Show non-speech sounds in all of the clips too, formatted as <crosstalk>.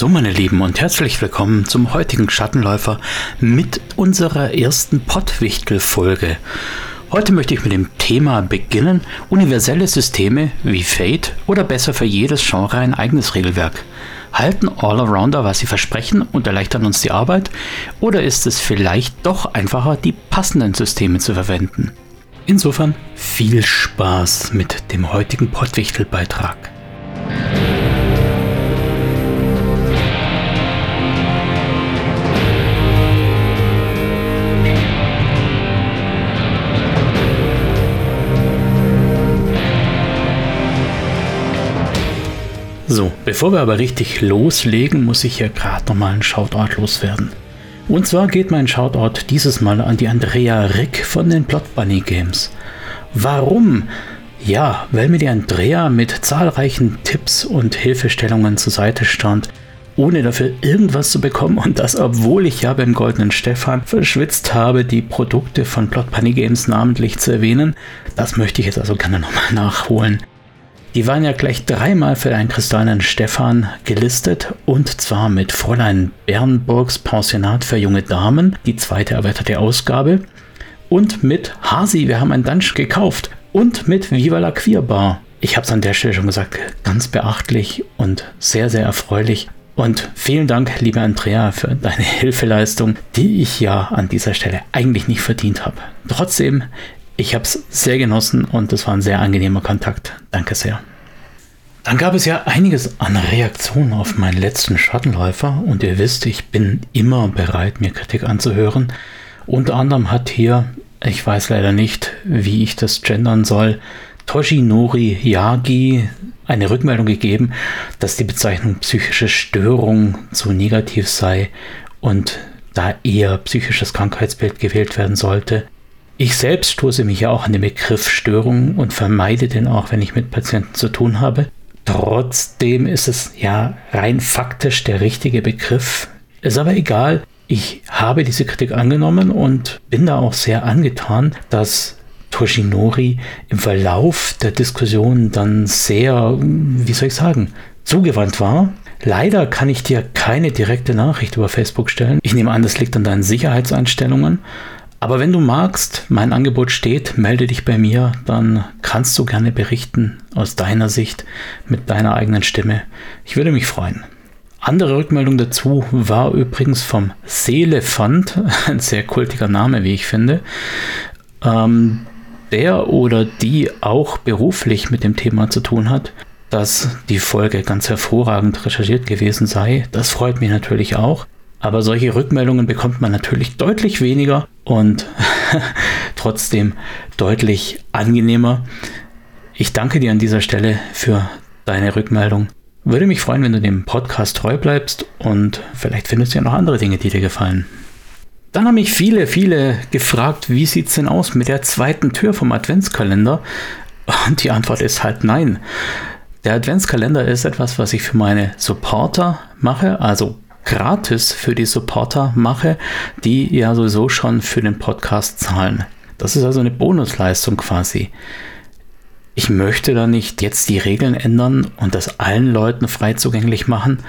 So, meine Lieben, und herzlich willkommen zum heutigen Schattenläufer mit unserer ersten Pottwichtel-Folge. Heute möchte ich mit dem Thema beginnen: universelle Systeme wie Fate oder besser für jedes Genre ein eigenes Regelwerk. Halten All-Arounder, was sie versprechen und erleichtern uns die Arbeit? Oder ist es vielleicht doch einfacher, die passenden Systeme zu verwenden? Insofern viel Spaß mit dem heutigen Pottwichtel-Beitrag. So, bevor wir aber richtig loslegen, muss ich hier gerade nochmal einen Shoutout loswerden. Und zwar geht mein Shoutout dieses Mal an die Andrea Rick von den Plot Bunny Games. Warum? Ja, weil mir die Andrea mit zahlreichen Tipps und Hilfestellungen zur Seite stand, ohne dafür irgendwas zu bekommen und das, obwohl ich ja beim Goldenen Stefan verschwitzt habe, die Produkte von Plot Bunny Games namentlich zu erwähnen. Das möchte ich jetzt also gerne nochmal nachholen. Die waren ja gleich dreimal für einen kristallenen Stefan gelistet und zwar mit Fräulein Bernburgs Pensionat für junge Damen, die zweite erweiterte Ausgabe, und mit Hasi, wir haben ein Dungeon gekauft und mit Viva la Queer Bar. Ich habe es an der Stelle schon gesagt, ganz beachtlich und sehr, sehr erfreulich. Und vielen Dank, liebe Andrea, für deine <laughs> Hilfeleistung, die ich ja an dieser Stelle eigentlich nicht verdient habe. Trotzdem, ich habe es sehr genossen und es war ein sehr angenehmer Kontakt. Danke sehr. Dann gab es ja einiges an Reaktionen auf meinen letzten Schattenläufer und ihr wisst, ich bin immer bereit, mir Kritik anzuhören. Unter anderem hat hier, ich weiß leider nicht, wie ich das gendern soll, Toshinori Yagi eine Rückmeldung gegeben, dass die Bezeichnung psychische Störung zu negativ sei und da eher psychisches Krankheitsbild gewählt werden sollte. Ich selbst stoße mich ja auch an den Begriff Störung und vermeide den auch, wenn ich mit Patienten zu tun habe. Trotzdem ist es ja rein faktisch der richtige Begriff. Ist aber egal. Ich habe diese Kritik angenommen und bin da auch sehr angetan, dass Toshinori im Verlauf der Diskussion dann sehr, wie soll ich sagen, zugewandt war. Leider kann ich dir keine direkte Nachricht über Facebook stellen. Ich nehme an, das liegt an deinen Sicherheitseinstellungen. Aber wenn du magst, mein Angebot steht, melde dich bei mir, dann kannst du gerne berichten aus deiner Sicht mit deiner eigenen Stimme. Ich würde mich freuen. Andere Rückmeldung dazu war übrigens vom Seelefant, <laughs> ein sehr kultiger Name, wie ich finde, ähm, der oder die auch beruflich mit dem Thema zu tun hat, dass die Folge ganz hervorragend recherchiert gewesen sei. Das freut mich natürlich auch. Aber solche Rückmeldungen bekommt man natürlich deutlich weniger und <laughs> trotzdem deutlich angenehmer. Ich danke dir an dieser Stelle für deine Rückmeldung. Würde mich freuen, wenn du dem Podcast treu bleibst und vielleicht findest du ja noch andere Dinge, die dir gefallen. Dann haben mich viele, viele gefragt, wie sieht es denn aus mit der zweiten Tür vom Adventskalender? Und die Antwort ist halt nein. Der Adventskalender ist etwas, was ich für meine Supporter mache, also gratis für die Supporter mache, die ja sowieso schon für den Podcast zahlen. Das ist also eine Bonusleistung quasi. Ich möchte da nicht jetzt die Regeln ändern und das allen Leuten frei zugänglich machen.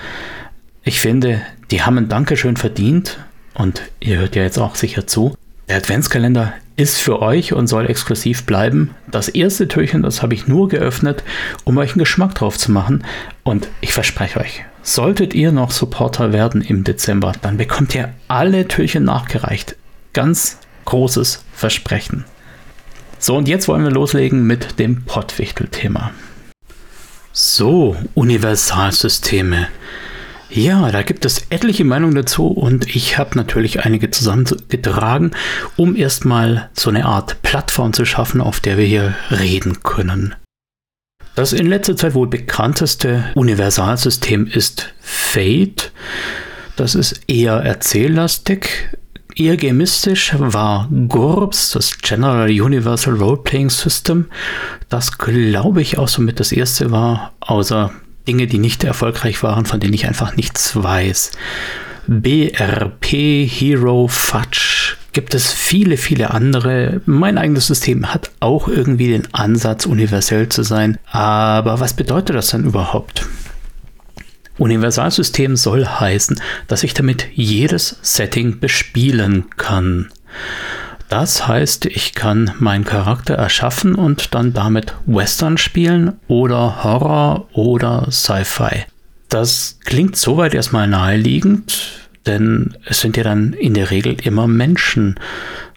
Ich finde, die haben ein Dankeschön verdient und ihr hört ja jetzt auch sicher zu. Der Adventskalender ist für euch und soll exklusiv bleiben. Das erste Türchen, das habe ich nur geöffnet, um euch einen Geschmack drauf zu machen. Und ich verspreche euch, solltet ihr noch Supporter werden im Dezember, dann bekommt ihr alle Türchen nachgereicht. Ganz großes Versprechen. So, und jetzt wollen wir loslegen mit dem Pottwichtel-Thema. So, Universalsysteme. Ja, da gibt es etliche Meinungen dazu und ich habe natürlich einige zusammengetragen, um erstmal so eine Art Plattform zu schaffen, auf der wir hier reden können. Das in letzter Zeit wohl bekannteste Universalsystem ist Fate. Das ist eher erzähllastig. Eher gemistisch war GURPS, das General Universal Role Playing System, das glaube ich auch somit das erste war, außer Dinge, die nicht erfolgreich waren, von denen ich einfach nichts weiß. BRP, Hero, Fudge, gibt es viele, viele andere. Mein eigenes System hat auch irgendwie den Ansatz, universell zu sein. Aber was bedeutet das dann überhaupt? Universalsystem soll heißen, dass ich damit jedes Setting bespielen kann. Das heißt, ich kann meinen Charakter erschaffen und dann damit Western spielen oder Horror oder Sci-Fi. Das klingt soweit erstmal naheliegend, denn es sind ja dann in der Regel immer Menschen.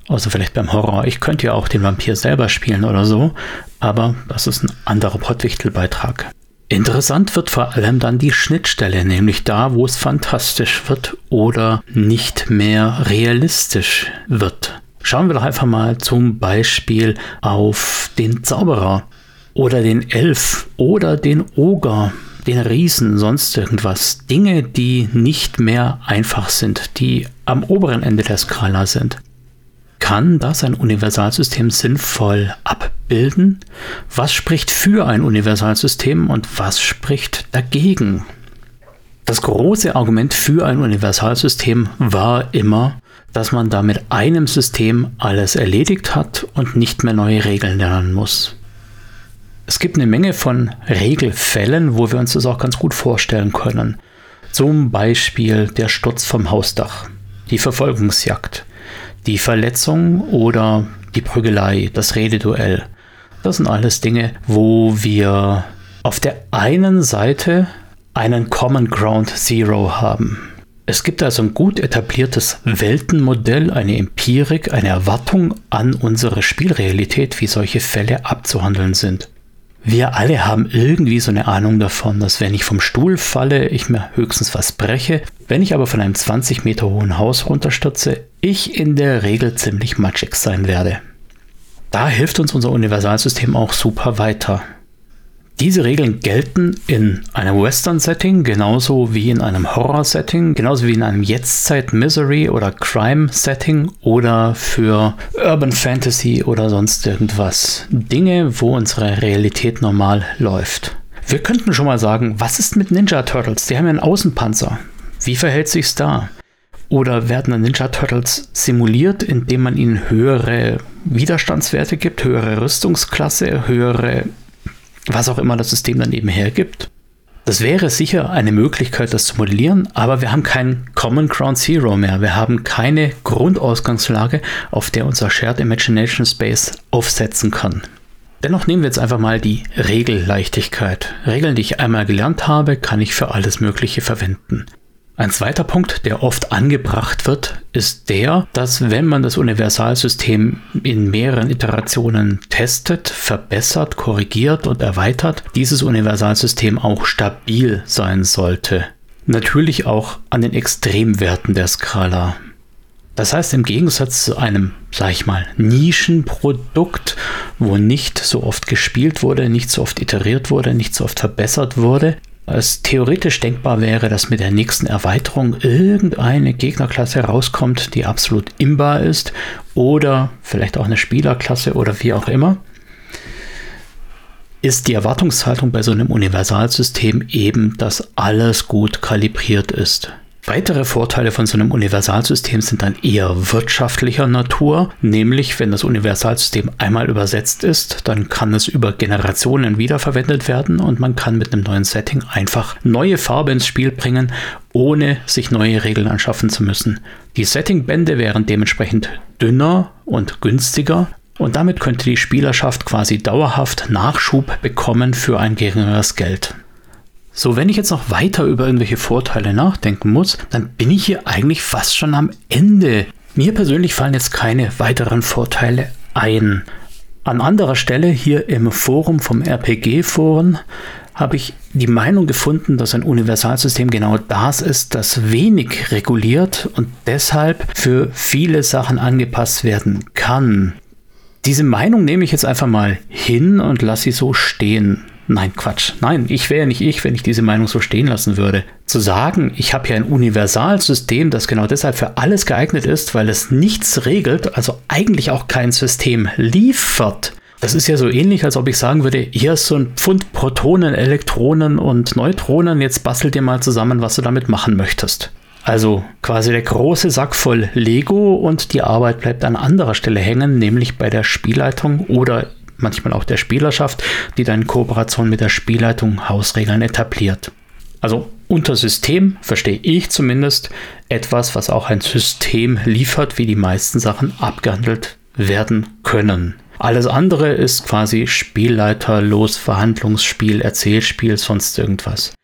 Also vielleicht beim Horror. Ich könnte ja auch den Vampir selber spielen oder so, aber das ist ein anderer Pottwichtelbeitrag. Interessant wird vor allem dann die Schnittstelle, nämlich da, wo es fantastisch wird oder nicht mehr realistisch wird. Schauen wir doch einfach mal zum Beispiel auf den Zauberer oder den Elf oder den Oger, den Riesen, sonst irgendwas. Dinge, die nicht mehr einfach sind, die am oberen Ende der Skala sind. Kann das ein Universalsystem sinnvoll abbilden? Was spricht für ein Universalsystem und was spricht dagegen? Das große Argument für ein Universalsystem war immer, dass man da mit einem System alles erledigt hat und nicht mehr neue Regeln lernen muss. Es gibt eine Menge von Regelfällen, wo wir uns das auch ganz gut vorstellen können. Zum Beispiel der Sturz vom Hausdach, die Verfolgungsjagd, die Verletzung oder die Prügelei, das Rededuell. Das sind alles Dinge, wo wir auf der einen Seite einen Common Ground Zero haben. Es gibt also ein gut etabliertes Weltenmodell, eine Empirik, eine Erwartung an unsere Spielrealität, wie solche Fälle abzuhandeln sind. Wir alle haben irgendwie so eine Ahnung davon, dass wenn ich vom Stuhl falle, ich mir höchstens was breche. Wenn ich aber von einem 20 Meter hohen Haus runterstürze, ich in der Regel ziemlich matschig sein werde. Da hilft uns unser Universalsystem auch super weiter. Diese Regeln gelten in einem Western-Setting genauso wie in einem Horror-Setting, genauso wie in einem Jetztzeit-Misery- oder Crime-Setting oder für Urban Fantasy oder sonst irgendwas. Dinge, wo unsere Realität normal läuft. Wir könnten schon mal sagen, was ist mit Ninja Turtles? Die haben ja einen Außenpanzer. Wie verhält sich's da? Oder werden Ninja Turtles simuliert, indem man ihnen höhere Widerstandswerte gibt, höhere Rüstungsklasse, höhere was auch immer das System dann eben hergibt. Das wäre sicher eine Möglichkeit, das zu modellieren, aber wir haben keinen Common Ground Zero mehr. Wir haben keine Grundausgangslage, auf der unser Shared Imagination Space aufsetzen kann. Dennoch nehmen wir jetzt einfach mal die Regelleichtigkeit. Regeln, die ich einmal gelernt habe, kann ich für alles Mögliche verwenden. Ein zweiter Punkt, der oft angebracht wird, ist der, dass wenn man das Universalsystem in mehreren Iterationen testet, verbessert, korrigiert und erweitert, dieses Universalsystem auch stabil sein sollte. Natürlich auch an den Extremwerten der Skala. Das heißt, im Gegensatz zu einem, sag ich mal, Nischenprodukt, wo nicht so oft gespielt wurde, nicht so oft iteriert wurde, nicht so oft verbessert wurde, es theoretisch denkbar wäre, dass mit der nächsten Erweiterung irgendeine Gegnerklasse rauskommt, die absolut imbar ist oder vielleicht auch eine Spielerklasse oder wie auch immer, ist die Erwartungshaltung bei so einem Universalsystem eben, dass alles gut kalibriert ist. Weitere Vorteile von so einem Universalsystem sind dann eher wirtschaftlicher Natur, nämlich wenn das Universalsystem einmal übersetzt ist, dann kann es über Generationen wiederverwendet werden und man kann mit einem neuen Setting einfach neue Farbe ins Spiel bringen, ohne sich neue Regeln anschaffen zu müssen. Die Settingbände wären dementsprechend dünner und günstiger und damit könnte die Spielerschaft quasi dauerhaft Nachschub bekommen für ein geringeres Geld. So, wenn ich jetzt noch weiter über irgendwelche Vorteile nachdenken muss, dann bin ich hier eigentlich fast schon am Ende. Mir persönlich fallen jetzt keine weiteren Vorteile ein. An anderer Stelle hier im Forum vom RPG-Foren habe ich die Meinung gefunden, dass ein Universalsystem genau das ist, das wenig reguliert und deshalb für viele Sachen angepasst werden kann. Diese Meinung nehme ich jetzt einfach mal hin und lasse sie so stehen. Nein, Quatsch. Nein, ich wäre nicht ich, wenn ich diese Meinung so stehen lassen würde. Zu sagen, ich habe hier ein Universalsystem, das genau deshalb für alles geeignet ist, weil es nichts regelt, also eigentlich auch kein System liefert. Das ist ja so ähnlich, als ob ich sagen würde, hier ist so ein Pfund Protonen, Elektronen und Neutronen, jetzt bastel dir mal zusammen, was du damit machen möchtest. Also quasi der große Sack voll Lego und die Arbeit bleibt an anderer Stelle hängen, nämlich bei der Spielleitung oder manchmal auch der Spielerschaft, die dann in Kooperation mit der Spielleitung Hausregeln etabliert. Also unter System verstehe ich zumindest etwas, was auch ein System liefert, wie die meisten Sachen abgehandelt werden können. Alles andere ist quasi Spielleiterlos, Verhandlungsspiel, Erzählspiel, sonst irgendwas.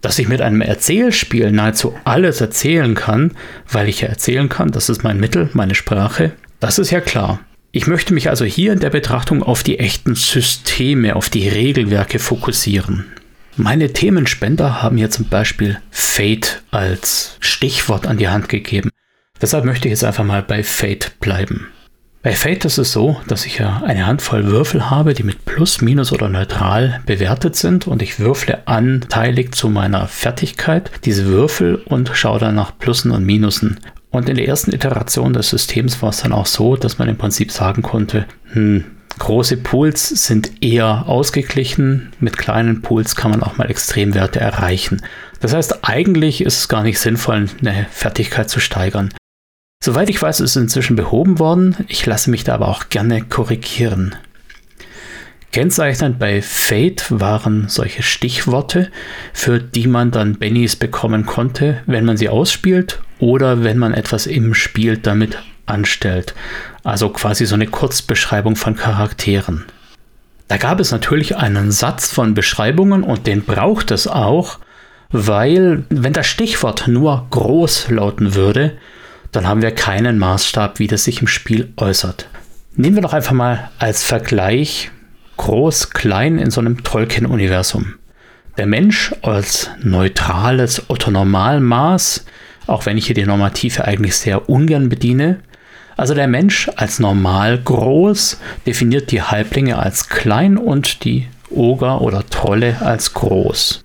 Dass ich mit einem Erzählspiel nahezu alles erzählen kann, weil ich ja erzählen kann, das ist mein Mittel, meine Sprache, das ist ja klar. Ich möchte mich also hier in der Betrachtung auf die echten Systeme, auf die Regelwerke fokussieren. Meine Themenspender haben hier zum Beispiel Fate als Stichwort an die Hand gegeben. Deshalb möchte ich jetzt einfach mal bei Fate bleiben. Bei Fate ist es so, dass ich ja eine Handvoll Würfel habe, die mit Plus, Minus oder Neutral bewertet sind und ich würfle anteilig zu meiner Fertigkeit diese Würfel und schaue dann nach Plussen und Minusen. Und in der ersten Iteration des Systems war es dann auch so, dass man im Prinzip sagen konnte, hm, große Pools sind eher ausgeglichen, mit kleinen Pools kann man auch mal Extremwerte erreichen. Das heißt, eigentlich ist es gar nicht sinnvoll, eine Fertigkeit zu steigern. Soweit ich weiß, ist es inzwischen behoben worden. Ich lasse mich da aber auch gerne korrigieren. Kennzeichnend bei Fate waren solche Stichworte, für die man dann Bennies bekommen konnte, wenn man sie ausspielt oder wenn man etwas im Spiel damit anstellt. Also quasi so eine Kurzbeschreibung von Charakteren. Da gab es natürlich einen Satz von Beschreibungen und den braucht es auch, weil wenn das Stichwort nur groß lauten würde, dann haben wir keinen Maßstab, wie das sich im Spiel äußert. Nehmen wir doch einfach mal als Vergleich groß, klein in so einem Tolkien-Universum. Der Mensch als neutrales Otto-Normalmaß, auch wenn ich hier die Normative eigentlich sehr ungern bediene, also der Mensch als normal groß definiert die Halblinge als klein und die Oger oder Trolle als groß.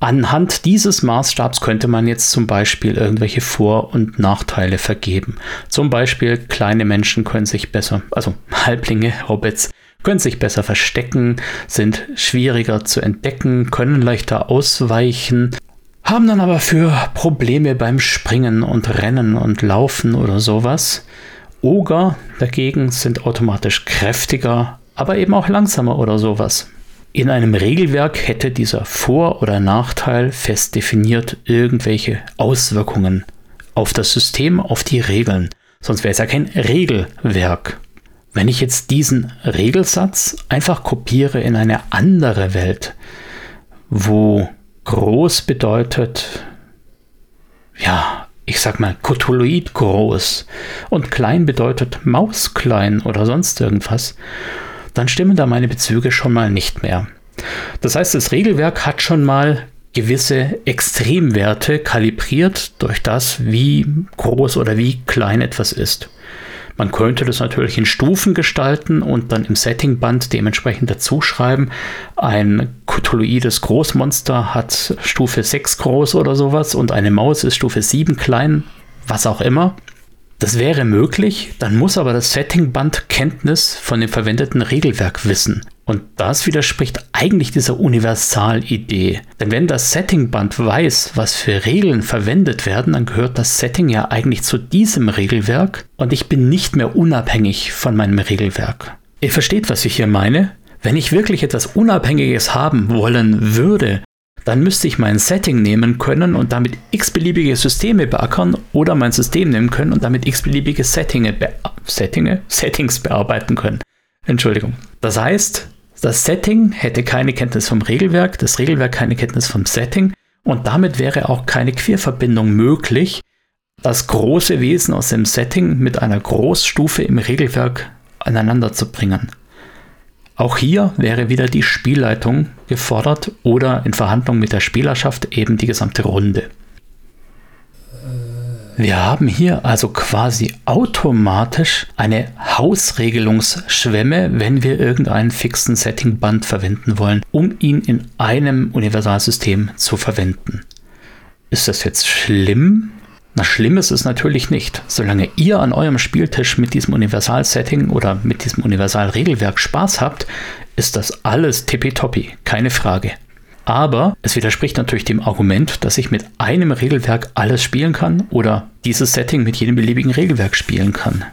Anhand dieses Maßstabs könnte man jetzt zum Beispiel irgendwelche Vor- und Nachteile vergeben. Zum Beispiel kleine Menschen können sich besser, also Halblinge, Hobbits, können sich besser verstecken, sind schwieriger zu entdecken, können leichter ausweichen, haben dann aber für Probleme beim Springen und Rennen und Laufen oder sowas. Oger dagegen sind automatisch kräftiger, aber eben auch langsamer oder sowas. In einem Regelwerk hätte dieser Vor- oder Nachteil fest definiert irgendwelche Auswirkungen auf das System, auf die Regeln. Sonst wäre es ja kein Regelwerk. Wenn ich jetzt diesen Regelsatz einfach kopiere in eine andere Welt, wo groß bedeutet, ja, ich sag mal, Cthulhuid groß und klein bedeutet Mausklein oder sonst irgendwas, dann stimmen da meine Bezüge schon mal nicht mehr. Das heißt, das Regelwerk hat schon mal gewisse Extremwerte kalibriert durch das, wie groß oder wie klein etwas ist. Man könnte das natürlich in Stufen gestalten und dann im Settingband dementsprechend dazuschreiben. Ein Cthulhuides Großmonster hat Stufe 6 groß oder sowas und eine Maus ist Stufe 7 klein, was auch immer. Das wäre möglich, dann muss aber das Settingband Kenntnis von dem verwendeten Regelwerk wissen. Und das widerspricht eigentlich dieser Universalidee. Denn wenn das Settingband weiß, was für Regeln verwendet werden, dann gehört das Setting ja eigentlich zu diesem Regelwerk und ich bin nicht mehr unabhängig von meinem Regelwerk. Ihr versteht, was ich hier meine? Wenn ich wirklich etwas Unabhängiges haben wollen würde, dann müsste ich mein Setting nehmen können und damit x-beliebige Systeme beackern oder mein System nehmen können und damit x-beliebige? Settings bearbeiten können. Entschuldigung. Das heißt, das Setting hätte keine Kenntnis vom Regelwerk, das Regelwerk keine Kenntnis vom Setting und damit wäre auch keine Querverbindung möglich, das große Wesen aus dem Setting mit einer Großstufe im Regelwerk aneinander zu bringen. Auch hier wäre wieder die Spielleitung gefordert oder in Verhandlung mit der Spielerschaft eben die gesamte Runde. Wir haben hier also quasi automatisch eine Hausregelungsschwemme, wenn wir irgendeinen fixen Settingband verwenden wollen, um ihn in einem Universalsystem zu verwenden. Ist das jetzt schlimm? Na, schlimm ist es natürlich nicht. Solange ihr an eurem Spieltisch mit diesem Universal-Setting oder mit diesem Universal-Regelwerk Spaß habt, ist das alles tippitoppi, keine Frage. Aber es widerspricht natürlich dem Argument, dass ich mit einem Regelwerk alles spielen kann oder dieses Setting mit jedem beliebigen Regelwerk spielen kann.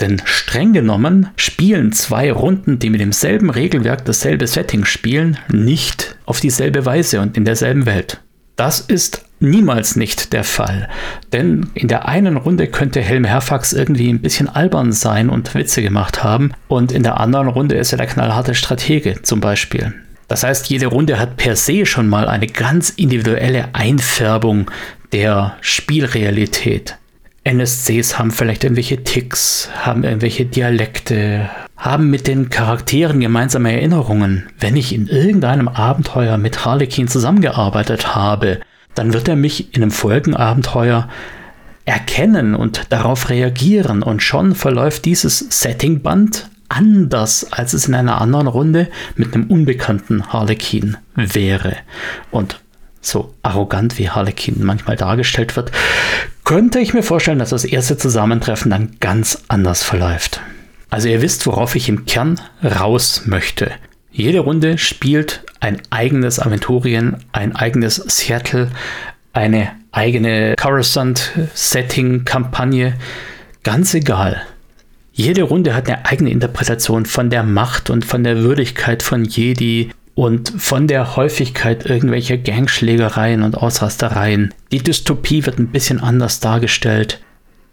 Denn streng genommen spielen zwei Runden, die mit demselben Regelwerk dasselbe Setting spielen, nicht auf dieselbe Weise und in derselben Welt. Das ist niemals nicht der Fall. Denn in der einen Runde könnte Helm Herfax irgendwie ein bisschen albern sein und Witze gemacht haben. Und in der anderen Runde ist er der knallharte Stratege zum Beispiel. Das heißt, jede Runde hat per se schon mal eine ganz individuelle Einfärbung der Spielrealität. NSCs haben vielleicht irgendwelche Ticks, haben irgendwelche Dialekte, haben mit den Charakteren gemeinsame Erinnerungen. Wenn ich in irgendeinem Abenteuer mit Harlequin zusammengearbeitet habe, dann wird er mich in einem Folgenabenteuer erkennen und darauf reagieren und schon verläuft dieses Settingband anders, als es in einer anderen Runde mit einem unbekannten Harlequin wäre. Und so arrogant wie Harlequin manchmal dargestellt wird, könnte ich mir vorstellen, dass das erste Zusammentreffen dann ganz anders verläuft. Also ihr wisst, worauf ich im Kern raus möchte. Jede Runde spielt ein eigenes Aventurien, ein eigenes Seattle, eine eigene Coruscant-Setting-Kampagne. Ganz egal. Jede Runde hat eine eigene Interpretation von der Macht und von der Würdigkeit von Jedi und von der Häufigkeit irgendwelcher Gangschlägereien und Ausrastereien. Die Dystopie wird ein bisschen anders dargestellt.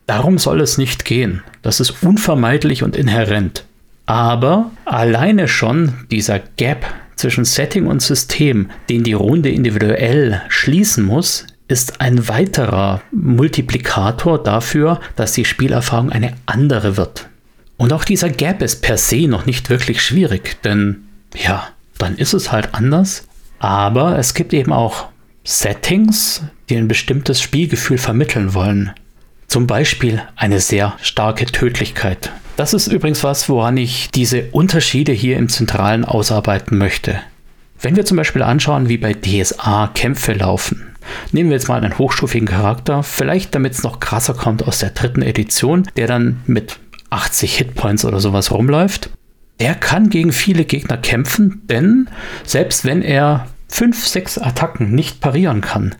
Darum soll es nicht gehen. Das ist unvermeidlich und inhärent. Aber alleine schon dieser Gap zwischen Setting und System, den die Runde individuell schließen muss, ist ein weiterer Multiplikator dafür, dass die Spielerfahrung eine andere wird. Und auch dieser Gap ist per se noch nicht wirklich schwierig, denn ja, dann ist es halt anders. Aber es gibt eben auch Settings, die ein bestimmtes Spielgefühl vermitteln wollen. Zum Beispiel eine sehr starke Tödlichkeit. Das ist übrigens was, woran ich diese Unterschiede hier im Zentralen ausarbeiten möchte. Wenn wir zum Beispiel anschauen, wie bei DSA Kämpfe laufen, nehmen wir jetzt mal einen hochstufigen Charakter, vielleicht damit es noch krasser kommt aus der dritten Edition, der dann mit 80 Hitpoints oder sowas rumläuft. Der kann gegen viele Gegner kämpfen, denn selbst wenn er 5, 6 Attacken nicht parieren kann,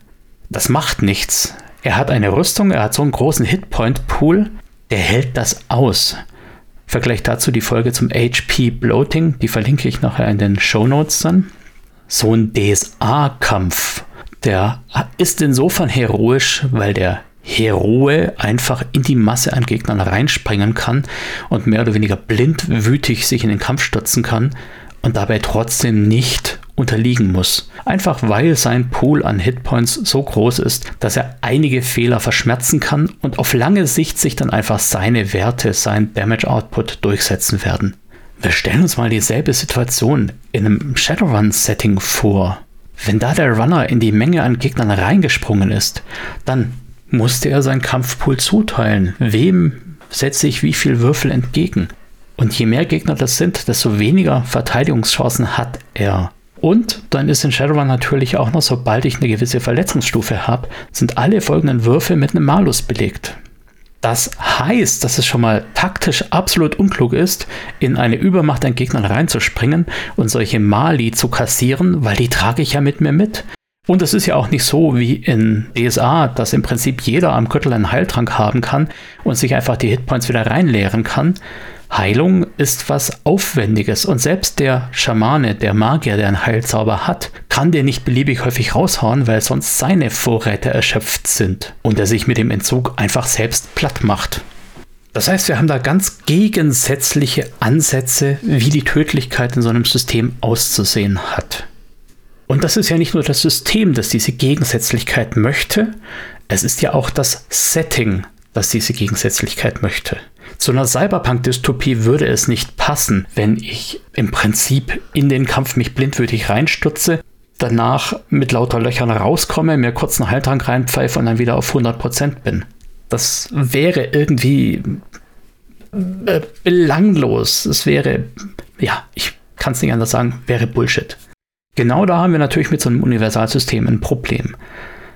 das macht nichts. Er hat eine Rüstung, er hat so einen großen Hitpoint-Pool, der hält das aus. Vergleich dazu die Folge zum HP Bloating, die verlinke ich nachher in den Show Notes dann. So ein DSA-Kampf, der ist insofern heroisch, weil der Heroe einfach in die Masse an Gegnern reinspringen kann und mehr oder weniger blindwütig sich in den Kampf stürzen kann und dabei trotzdem nicht unterliegen muss. Einfach weil sein Pool an Hitpoints so groß ist, dass er einige Fehler verschmerzen kann und auf lange Sicht sich dann einfach seine Werte, sein Damage Output durchsetzen werden. Wir stellen uns mal dieselbe Situation in einem Shadowrun-Setting vor. Wenn da der Runner in die Menge an Gegnern reingesprungen ist, dann musste er seinen Kampfpool zuteilen. Wem setze ich wie viel Würfel entgegen? Und je mehr Gegner das sind, desto weniger Verteidigungschancen hat er. Und dann ist in Shadowrun natürlich auch noch, sobald ich eine gewisse Verletzungsstufe habe, sind alle folgenden Würfe mit einem Malus belegt. Das heißt, dass es schon mal taktisch absolut unklug ist, in eine Übermacht an Gegnern reinzuspringen und solche Mali zu kassieren, weil die trage ich ja mit mir mit. Und es ist ja auch nicht so wie in DSA, dass im Prinzip jeder am Gürtel einen Heiltrank haben kann und sich einfach die Hitpoints wieder reinleeren kann, Heilung ist was Aufwendiges und selbst der Schamane, der Magier, der einen Heilzauber hat, kann den nicht beliebig häufig raushauen, weil sonst seine Vorräte erschöpft sind und er sich mit dem Entzug einfach selbst platt macht. Das heißt, wir haben da ganz gegensätzliche Ansätze, wie die Tödlichkeit in so einem System auszusehen hat. Und das ist ja nicht nur das System, das diese Gegensätzlichkeit möchte, es ist ja auch das Setting, das diese Gegensätzlichkeit möchte. Zu einer Cyberpunk-Dystopie würde es nicht passen, wenn ich im Prinzip in den Kampf mich blindwürdig reinstürze, danach mit lauter Löchern rauskomme, mir kurz einen Heiltrank reinpfeife und dann wieder auf 100% bin. Das wäre irgendwie äh, belanglos. Es wäre, ja, ich kann es nicht anders sagen, wäre Bullshit. Genau da haben wir natürlich mit so einem Universalsystem ein Problem.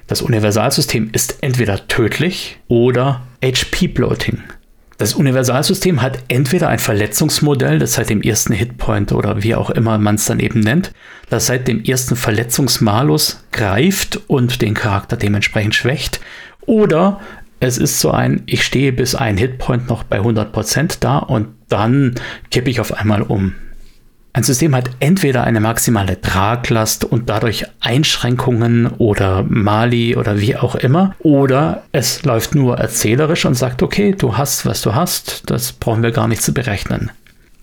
Das Universalsystem ist entweder tödlich oder HP-Bloating. Das Universalsystem hat entweder ein Verletzungsmodell, das seit dem ersten Hitpoint oder wie auch immer man es dann eben nennt, das seit dem ersten Verletzungsmalus greift und den Charakter dementsprechend schwächt, oder es ist so ein, ich stehe bis ein Hitpoint noch bei 100% da und dann kippe ich auf einmal um. Ein System hat entweder eine maximale Traglast und dadurch Einschränkungen oder Mali oder wie auch immer, oder es läuft nur erzählerisch und sagt, okay, du hast, was du hast, das brauchen wir gar nicht zu berechnen.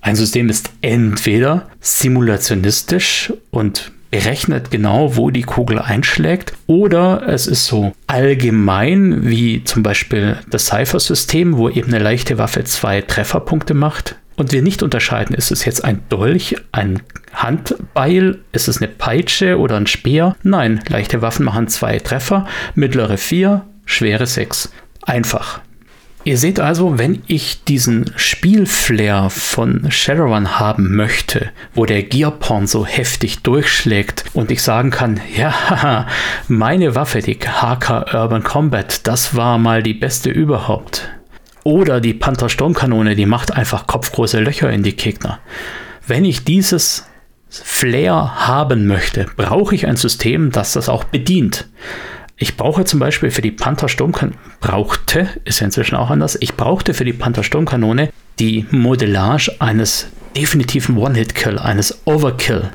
Ein System ist entweder simulationistisch und berechnet genau, wo die Kugel einschlägt, oder es ist so allgemein wie zum Beispiel das Cypher-System, wo eben eine leichte Waffe zwei Trefferpunkte macht und wir nicht unterscheiden, ist es jetzt ein Dolch, ein Handbeil, ist es eine Peitsche oder ein Speer? Nein, leichte Waffen machen zwei Treffer, mittlere vier, schwere sechs. Einfach. Ihr seht also, wenn ich diesen Spielflair von Shadowrun haben möchte, wo der Gearporn so heftig durchschlägt und ich sagen kann, <laughs> ja, meine Waffe, die HK Urban Combat, das war mal die beste überhaupt. Oder die Panther Sturmkanone, die macht einfach kopfgroße Löcher in die Gegner. Wenn ich dieses Flair haben möchte, brauche ich ein System, das das auch bedient. Ich brauche zum Beispiel für die Panther Sturmkanone, brauchte, ist ja inzwischen auch anders, ich brauchte für die Panther Sturmkanone die Modellage eines definitiven One-Hit-Kill, eines Overkill.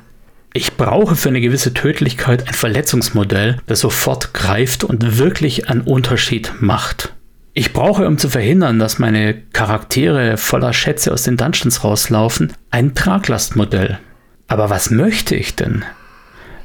Ich brauche für eine gewisse Tödlichkeit ein Verletzungsmodell, das sofort greift und wirklich einen Unterschied macht. Ich brauche, um zu verhindern, dass meine Charaktere voller Schätze aus den Dungeons rauslaufen, ein Traglastmodell. Aber was möchte ich denn?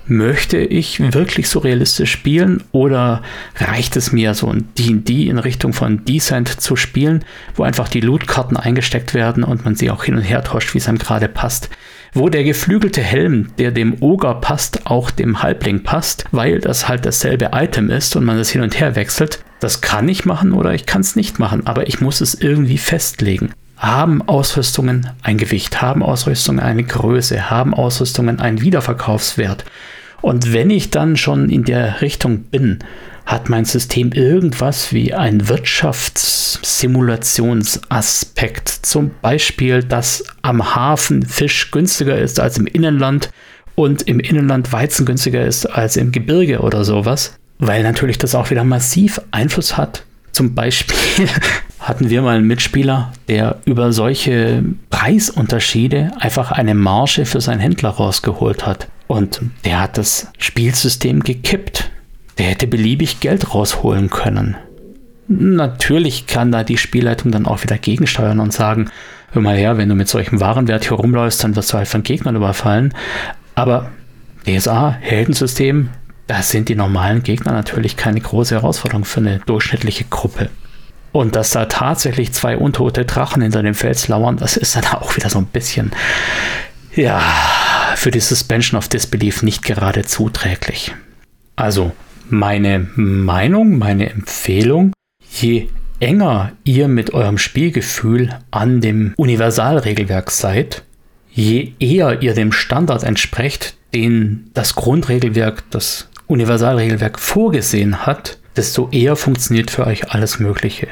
Möchte ich wirklich so realistisch spielen oder reicht es mir, so ein DD in Richtung von Descent zu spielen, wo einfach die Lootkarten eingesteckt werden und man sie auch hin und her tauscht, wie es einem gerade passt? Wo der geflügelte Helm, der dem Oger passt, auch dem Halbling passt, weil das halt dasselbe Item ist und man das hin und her wechselt. Das kann ich machen oder ich kann es nicht machen, aber ich muss es irgendwie festlegen. Haben Ausrüstungen ein Gewicht, haben Ausrüstungen eine Größe, haben Ausrüstungen einen Wiederverkaufswert. Und wenn ich dann schon in der Richtung bin, hat mein System irgendwas wie ein Wirtschaftssimulationsaspekt. Zum Beispiel, dass am Hafen Fisch günstiger ist als im Innenland und im Innenland Weizen günstiger ist als im Gebirge oder sowas, weil natürlich das auch wieder massiv Einfluss hat. Zum Beispiel <laughs> hatten wir mal einen Mitspieler, der über solche Preisunterschiede einfach eine Marge für seinen Händler rausgeholt hat. Und der hat das Spielsystem gekippt. Der hätte beliebig Geld rausholen können. Natürlich kann da die Spielleitung dann auch wieder gegensteuern und sagen, hör mal her, wenn du mit solchem Warenwert hier rumläufst, dann wirst du halt von Gegnern überfallen. Aber DSA, Heldensystem, da sind die normalen Gegner natürlich keine große Herausforderung für eine durchschnittliche Gruppe. Und dass da tatsächlich zwei untote Drachen hinter dem Fels lauern, das ist dann auch wieder so ein bisschen, ja, für die Suspension of Disbelief nicht gerade zuträglich. Also meine Meinung, meine Empfehlung, je enger ihr mit eurem Spielgefühl an dem Universalregelwerk seid, je eher ihr dem Standard entsprecht, den das Grundregelwerk, das Universalregelwerk vorgesehen hat, desto eher funktioniert für euch alles Mögliche.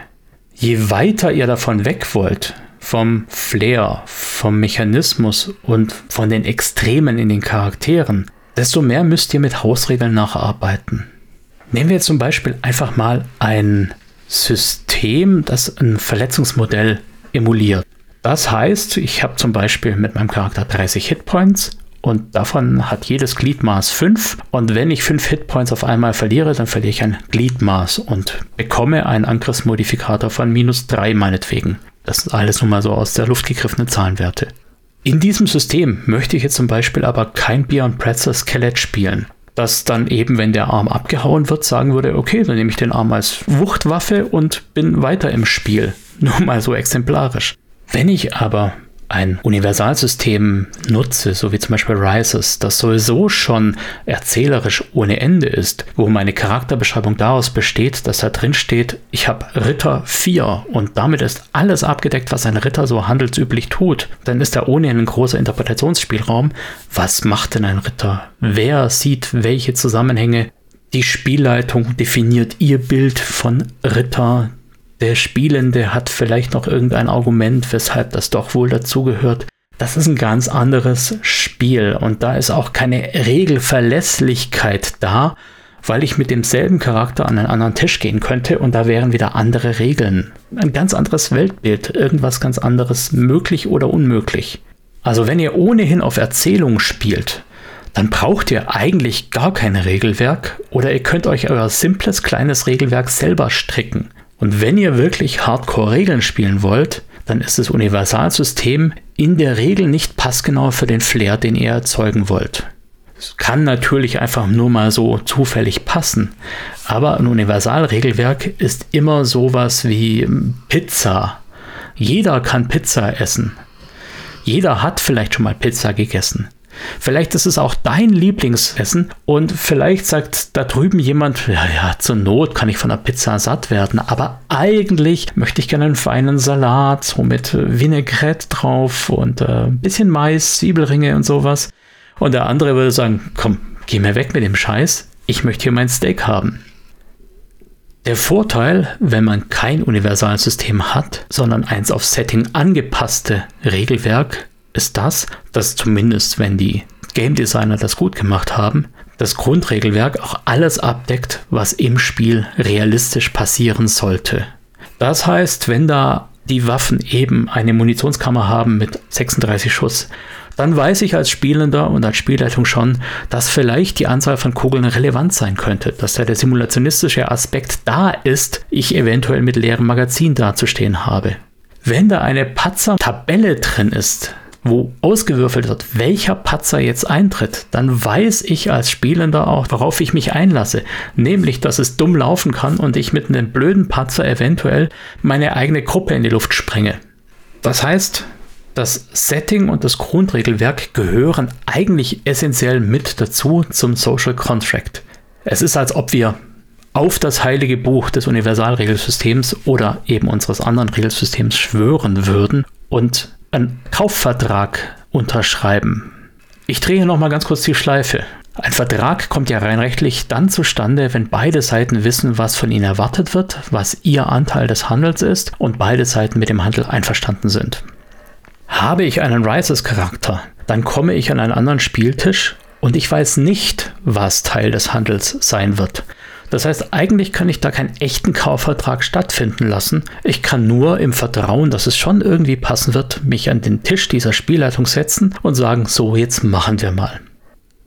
Je weiter ihr davon weg wollt, vom Flair, vom Mechanismus und von den Extremen in den Charakteren, desto mehr müsst ihr mit Hausregeln nacharbeiten. Nehmen wir zum Beispiel einfach mal ein System, das ein Verletzungsmodell emuliert. Das heißt, ich habe zum Beispiel mit meinem Charakter 30 Hitpoints und davon hat jedes Gliedmaß 5. Und wenn ich 5 Hitpoints auf einmal verliere, dann verliere ich ein Gliedmaß und bekomme einen Angriffsmodifikator von minus 3 meinetwegen. Das sind alles nun mal so aus der Luft gegriffene Zahlenwerte. In diesem System möchte ich jetzt zum Beispiel aber kein Beyond Pretzel Skelett spielen, das dann eben, wenn der Arm abgehauen wird, sagen würde, okay, dann nehme ich den Arm als Wuchtwaffe und bin weiter im Spiel. <laughs> Nur mal so exemplarisch. Wenn ich aber ein Universalsystem nutze, so wie zum Beispiel Rises, das sowieso schon erzählerisch ohne Ende ist, wo meine Charakterbeschreibung daraus besteht, dass da drin steht, ich habe Ritter 4 und damit ist alles abgedeckt, was ein Ritter so handelsüblich tut, dann ist da ohne einen großer Interpretationsspielraum. Was macht denn ein Ritter? Wer sieht welche Zusammenhänge? Die Spielleitung definiert ihr Bild von Ritter, der Spielende hat vielleicht noch irgendein Argument, weshalb das doch wohl dazugehört. Das ist ein ganz anderes Spiel und da ist auch keine Regelverlässlichkeit da, weil ich mit demselben Charakter an einen anderen Tisch gehen könnte und da wären wieder andere Regeln. Ein ganz anderes Weltbild, irgendwas ganz anderes möglich oder unmöglich. Also wenn ihr ohnehin auf Erzählung spielt, dann braucht ihr eigentlich gar kein Regelwerk oder ihr könnt euch euer simples kleines Regelwerk selber stricken. Und wenn ihr wirklich Hardcore-Regeln spielen wollt, dann ist das Universalsystem in der Regel nicht passgenau für den Flair, den ihr erzeugen wollt. Es kann natürlich einfach nur mal so zufällig passen, aber ein Universalregelwerk ist immer sowas wie Pizza. Jeder kann Pizza essen. Jeder hat vielleicht schon mal Pizza gegessen. Vielleicht ist es auch dein Lieblingsessen und vielleicht sagt da drüben jemand, ja, ja, zur Not kann ich von der Pizza satt werden, aber eigentlich möchte ich gerne einen feinen Salat, so mit Vinaigrette drauf und äh, ein bisschen Mais, Zwiebelringe und sowas. Und der andere würde sagen, komm, geh mir weg mit dem Scheiß, ich möchte hier mein Steak haben. Der Vorteil, wenn man kein Universalsystem hat, sondern eins auf Setting angepasste Regelwerk, ist das, dass zumindest wenn die Game Designer das gut gemacht haben, das Grundregelwerk auch alles abdeckt, was im Spiel realistisch passieren sollte. Das heißt, wenn da die Waffen eben eine Munitionskammer haben mit 36 Schuss, dann weiß ich als Spielender und als Spielleitung schon, dass vielleicht die Anzahl von Kugeln relevant sein könnte, dass da der simulationistische Aspekt da ist, ich eventuell mit leerem Magazin dazustehen habe. Wenn da eine Patzer-Tabelle drin ist, wo ausgewürfelt wird, welcher Patzer jetzt eintritt, dann weiß ich als Spielender auch, worauf ich mich einlasse. Nämlich, dass es dumm laufen kann und ich mit einem blöden Patzer eventuell meine eigene Gruppe in die Luft sprenge. Das heißt, das Setting und das Grundregelwerk gehören eigentlich essentiell mit dazu zum Social Contract. Es ist, als ob wir auf das heilige Buch des Universalregelsystems oder eben unseres anderen Regelsystems schwören würden und einen Kaufvertrag unterschreiben. Ich drehe noch mal ganz kurz die Schleife. Ein Vertrag kommt ja rein rechtlich dann zustande, wenn beide Seiten wissen, was von ihnen erwartet wird, was ihr Anteil des Handels ist und beide Seiten mit dem Handel einverstanden sind. Habe ich einen Rises-Charakter, dann komme ich an einen anderen Spieltisch und ich weiß nicht, was Teil des Handels sein wird. Das heißt, eigentlich kann ich da keinen echten Kaufvertrag stattfinden lassen. Ich kann nur im Vertrauen, dass es schon irgendwie passen wird, mich an den Tisch dieser Spielleitung setzen und sagen, so jetzt machen wir mal.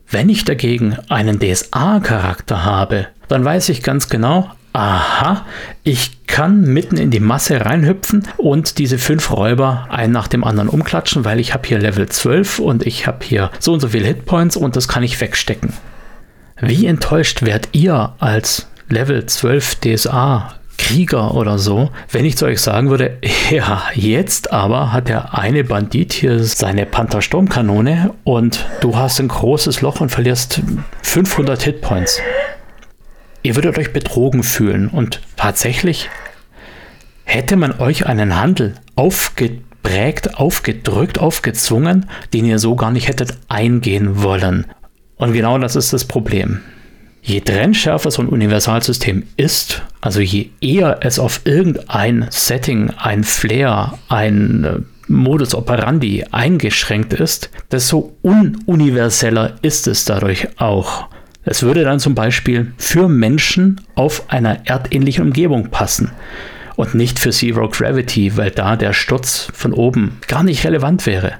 Wenn ich dagegen einen DSA-Charakter habe, dann weiß ich ganz genau, aha, ich kann mitten in die Masse reinhüpfen und diese fünf Räuber einen nach dem anderen umklatschen, weil ich habe hier Level 12 und ich habe hier so und so viele Hitpoints und das kann ich wegstecken. Wie enttäuscht wärt ihr als Level 12 DSA Krieger oder so, wenn ich zu euch sagen würde, <laughs> ja, jetzt aber hat der eine Bandit hier seine Panther-Sturmkanone und du hast ein großes Loch und verlierst 500 Hitpoints. Ihr würdet euch betrogen fühlen und tatsächlich hätte man euch einen Handel aufgeprägt, aufgedrückt, aufgezwungen, den ihr so gar nicht hättet eingehen wollen. Und genau das ist das Problem. Je trennschärfer so ein Universalsystem ist, also je eher es auf irgendein Setting, ein Flair, ein äh, Modus operandi eingeschränkt ist, desto ununiverseller ist es dadurch auch. Es würde dann zum Beispiel für Menschen auf einer erdähnlichen Umgebung passen und nicht für Zero Gravity, weil da der Sturz von oben gar nicht relevant wäre.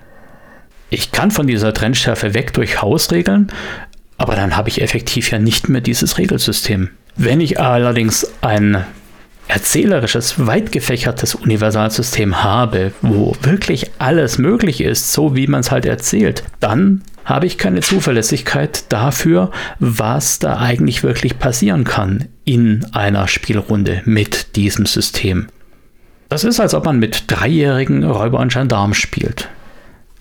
Ich kann von dieser Trennschärfe weg durch Hausregeln, aber dann habe ich effektiv ja nicht mehr dieses Regelsystem. Wenn ich allerdings ein erzählerisches, weit gefächertes Universalsystem habe, wo wirklich alles möglich ist, so wie man es halt erzählt, dann habe ich keine Zuverlässigkeit dafür, was da eigentlich wirklich passieren kann in einer Spielrunde mit diesem System. Das ist, als ob man mit dreijährigen Räuber und Gendarmen spielt.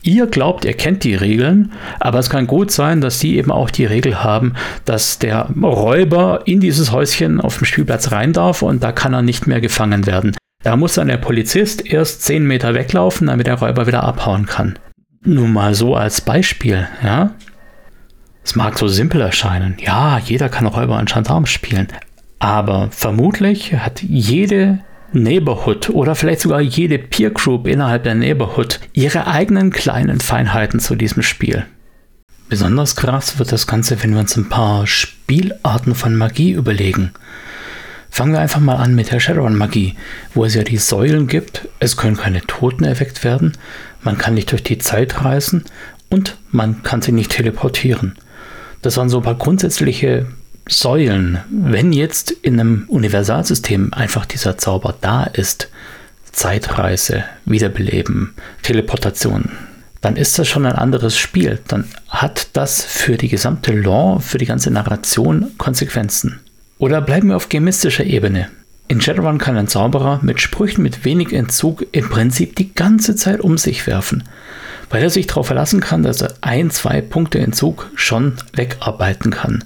Ihr glaubt, ihr kennt die Regeln, aber es kann gut sein, dass die eben auch die Regel haben, dass der Räuber in dieses Häuschen auf dem Spielplatz rein darf und da kann er nicht mehr gefangen werden. Da muss dann der Polizist erst 10 Meter weglaufen, damit der Räuber wieder abhauen kann. Nur mal so als Beispiel, ja. Es mag so simpel erscheinen. Ja, jeder kann Räuber und Gendarm spielen. Aber vermutlich hat jede Neighborhood oder vielleicht sogar jede Peer Group innerhalb der Neighborhood ihre eigenen kleinen Feinheiten zu diesem Spiel. Besonders krass wird das Ganze, wenn wir uns ein paar Spielarten von Magie überlegen. Fangen wir einfach mal an mit der Shadowrun-Magie, wo es ja die Säulen gibt. Es können keine Toten erweckt werden. man kann nicht durch die Zeit reisen und man kann sich nicht teleportieren. Das waren so ein paar grundsätzliche Säulen. Wenn jetzt in einem Universalsystem einfach dieser Zauber da ist, Zeitreise, Wiederbeleben, Teleportation, dann ist das schon ein anderes Spiel. Dann hat das für die gesamte Lore, für die ganze Narration Konsequenzen. Oder bleiben wir auf gemistischer Ebene. In Shadowrun kann ein Zauberer mit Sprüchen mit wenig Entzug im Prinzip die ganze Zeit um sich werfen, weil er sich darauf verlassen kann, dass er ein, zwei Punkte Entzug schon wegarbeiten kann.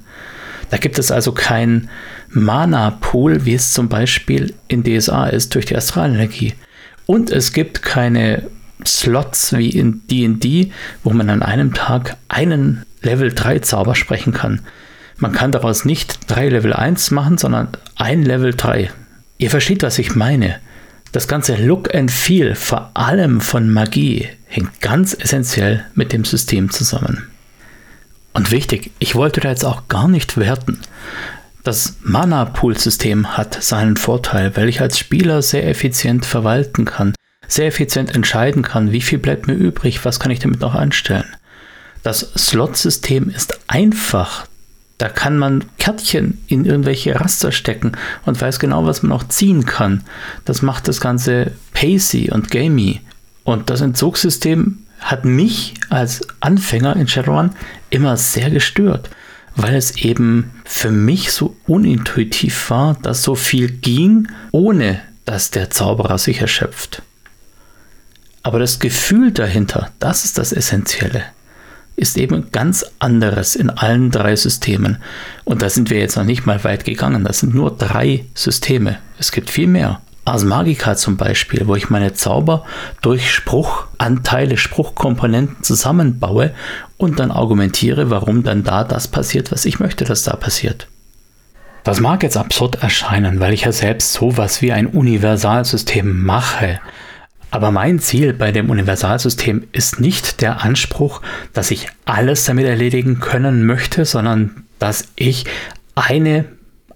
Da gibt es also kein Mana-Pool, wie es zum Beispiel in DSA ist, durch die Astralenergie. Und es gibt keine Slots wie in DD, wo man an einem Tag einen Level 3 Zauber sprechen kann. Man kann daraus nicht drei Level 1 machen, sondern ein Level 3. Ihr versteht, was ich meine. Das ganze Look and Feel, vor allem von Magie, hängt ganz essentiell mit dem System zusammen. Und wichtig, ich wollte da jetzt auch gar nicht werten. Das Mana-Pool-System hat seinen Vorteil, weil ich als Spieler sehr effizient verwalten kann, sehr effizient entscheiden kann, wie viel bleibt mir übrig, was kann ich damit noch anstellen. Das Slot-System ist einfach. Da kann man Kärtchen in irgendwelche Raster stecken und weiß genau, was man noch ziehen kann. Das macht das Ganze pacey und gamey. Und das Entzugssystem hat mich als Anfänger in Shadowrun immer sehr gestört, weil es eben für mich so unintuitiv war, dass so viel ging, ohne dass der Zauberer sich erschöpft. Aber das Gefühl dahinter, das ist das Essentielle, ist eben ganz anderes in allen drei Systemen. Und da sind wir jetzt noch nicht mal weit gegangen. Das sind nur drei Systeme. Es gibt viel mehr. Ars Magica zum Beispiel, wo ich meine Zauber durch Spruchanteile, Spruchkomponenten zusammenbaue und dann argumentiere, warum dann da das passiert, was ich möchte, dass da passiert. Das mag jetzt absurd erscheinen, weil ich ja selbst sowas wie ein Universalsystem mache. Aber mein Ziel bei dem Universalsystem ist nicht der Anspruch, dass ich alles damit erledigen können möchte, sondern dass ich eine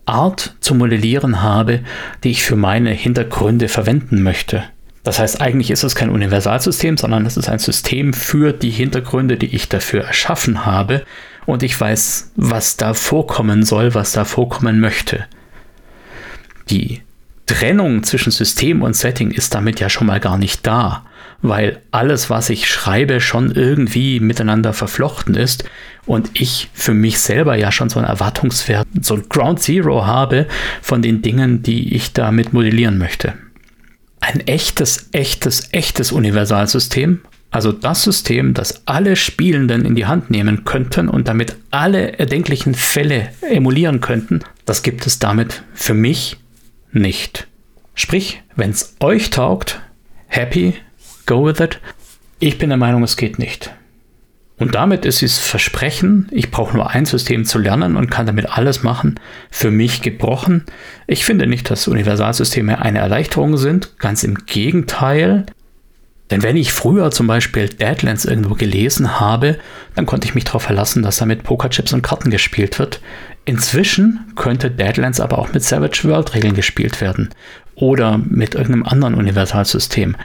Art zu modellieren habe, die ich für meine Hintergründe verwenden möchte. Das heißt, eigentlich ist es kein Universalsystem, sondern es ist ein System für die Hintergründe, die ich dafür erschaffen habe. Und ich weiß, was da vorkommen soll, was da vorkommen möchte. Die Trennung zwischen System und Setting ist damit ja schon mal gar nicht da, weil alles, was ich schreibe, schon irgendwie miteinander verflochten ist und ich für mich selber ja schon so einen Erwartungswert, so ein Ground Zero habe von den Dingen, die ich damit modellieren möchte. Ein echtes, echtes, echtes Universalsystem, also das System, das alle Spielenden in die Hand nehmen könnten und damit alle erdenklichen Fälle emulieren könnten, das gibt es damit für mich nicht. Sprich, wenn es euch taugt, happy, go with it. Ich bin der Meinung, es geht nicht. Und damit ist das Versprechen, ich brauche nur ein System zu lernen und kann damit alles machen, für mich gebrochen. Ich finde nicht, dass Universalsysteme eine Erleichterung sind, ganz im Gegenteil. Denn wenn ich früher zum Beispiel Deadlands irgendwo gelesen habe, dann konnte ich mich darauf verlassen, dass da mit Pokerchips und Karten gespielt wird. Inzwischen könnte Deadlands aber auch mit Savage World Regeln gespielt werden oder mit irgendeinem anderen Universalsystem.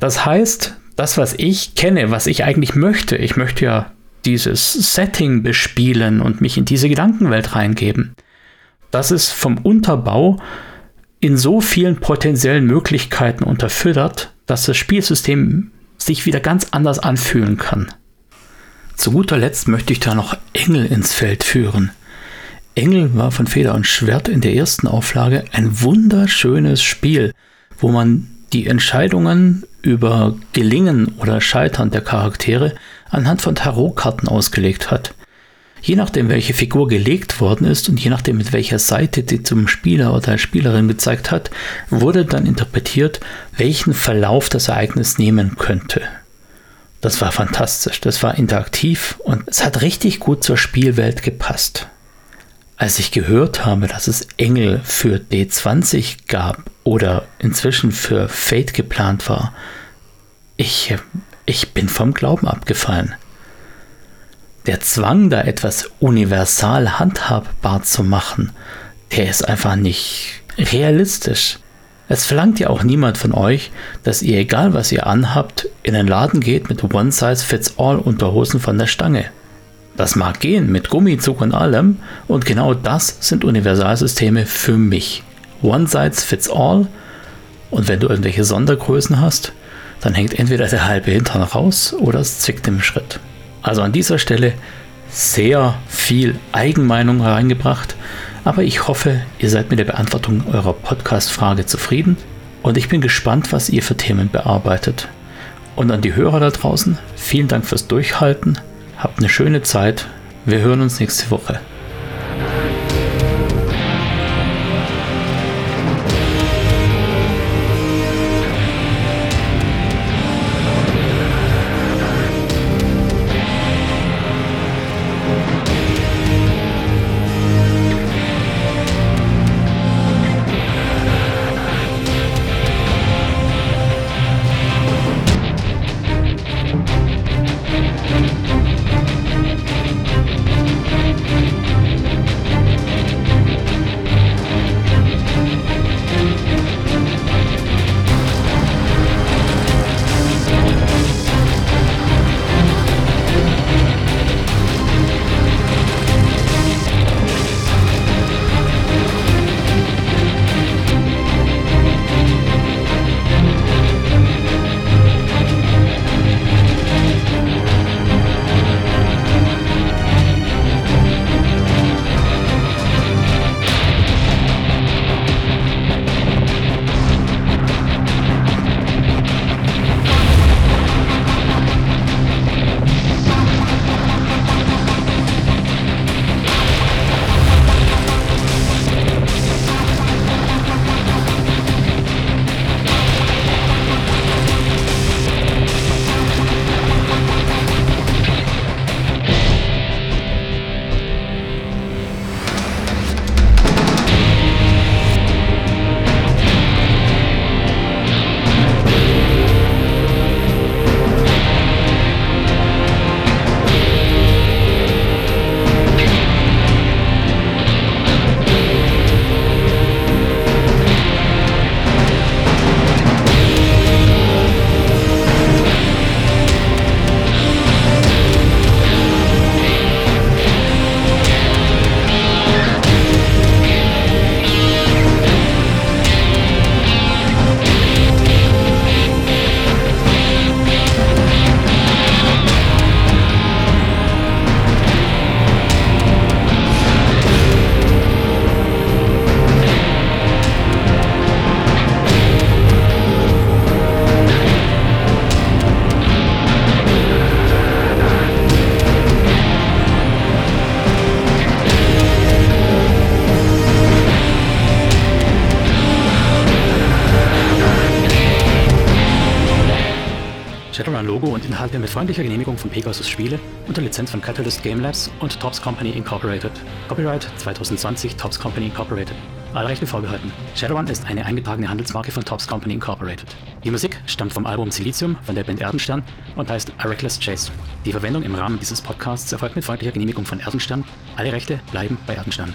Das heißt, das, was ich kenne, was ich eigentlich möchte, ich möchte ja dieses Setting bespielen und mich in diese Gedankenwelt reingeben. Das ist vom Unterbau in so vielen potenziellen Möglichkeiten unterfüttert, dass das Spielsystem sich wieder ganz anders anfühlen kann. Zu guter Letzt möchte ich da noch Engel ins Feld führen. Engel war von Feder und Schwert in der ersten Auflage ein wunderschönes Spiel, wo man die Entscheidungen über Gelingen oder Scheitern der Charaktere anhand von Tarotkarten ausgelegt hat. Je nachdem, welche Figur gelegt worden ist und je nachdem, mit welcher Seite die zum Spieler oder Spielerin gezeigt hat, wurde dann interpretiert, welchen Verlauf das Ereignis nehmen könnte. Das war fantastisch, das war interaktiv und es hat richtig gut zur Spielwelt gepasst. Als ich gehört habe, dass es Engel für D20 gab oder inzwischen für Fate geplant war, ich, ich bin vom Glauben abgefallen. Der Zwang, da etwas universal handhabbar zu machen, der ist einfach nicht realistisch. Es verlangt ja auch niemand von euch, dass ihr, egal was ihr anhabt, in den Laden geht mit One-Size-Fits-All-Unterhosen von der Stange. Das mag gehen mit Gummizug und allem und genau das sind Universalsysteme für mich. One Size Fits All und wenn du irgendwelche Sondergrößen hast, dann hängt entweder der halbe Hintern raus oder es zwickt im Schritt. Also an dieser Stelle sehr viel Eigenmeinung reingebracht, aber ich hoffe, ihr seid mit der Beantwortung eurer Podcast-Frage zufrieden und ich bin gespannt, was ihr für Themen bearbeitet. Und an die Hörer da draußen, vielen Dank fürs Durchhalten, habt eine schöne Zeit, wir hören uns nächste Woche. Inhalte mit freundlicher Genehmigung von Pegasus Spiele unter Lizenz von Catalyst Game Labs und Tops Company Incorporated. Copyright 2020 Tops Company Incorporated. Alle Rechte vorbehalten. Shadowrun ist eine eingetragene Handelsmarke von Tops Company Incorporated. Die Musik stammt vom Album Silizium von der Band Erdenstern und heißt A Reckless Chase. Die Verwendung im Rahmen dieses Podcasts erfolgt mit freundlicher Genehmigung von Erdenstern. Alle Rechte bleiben bei Erdenstern.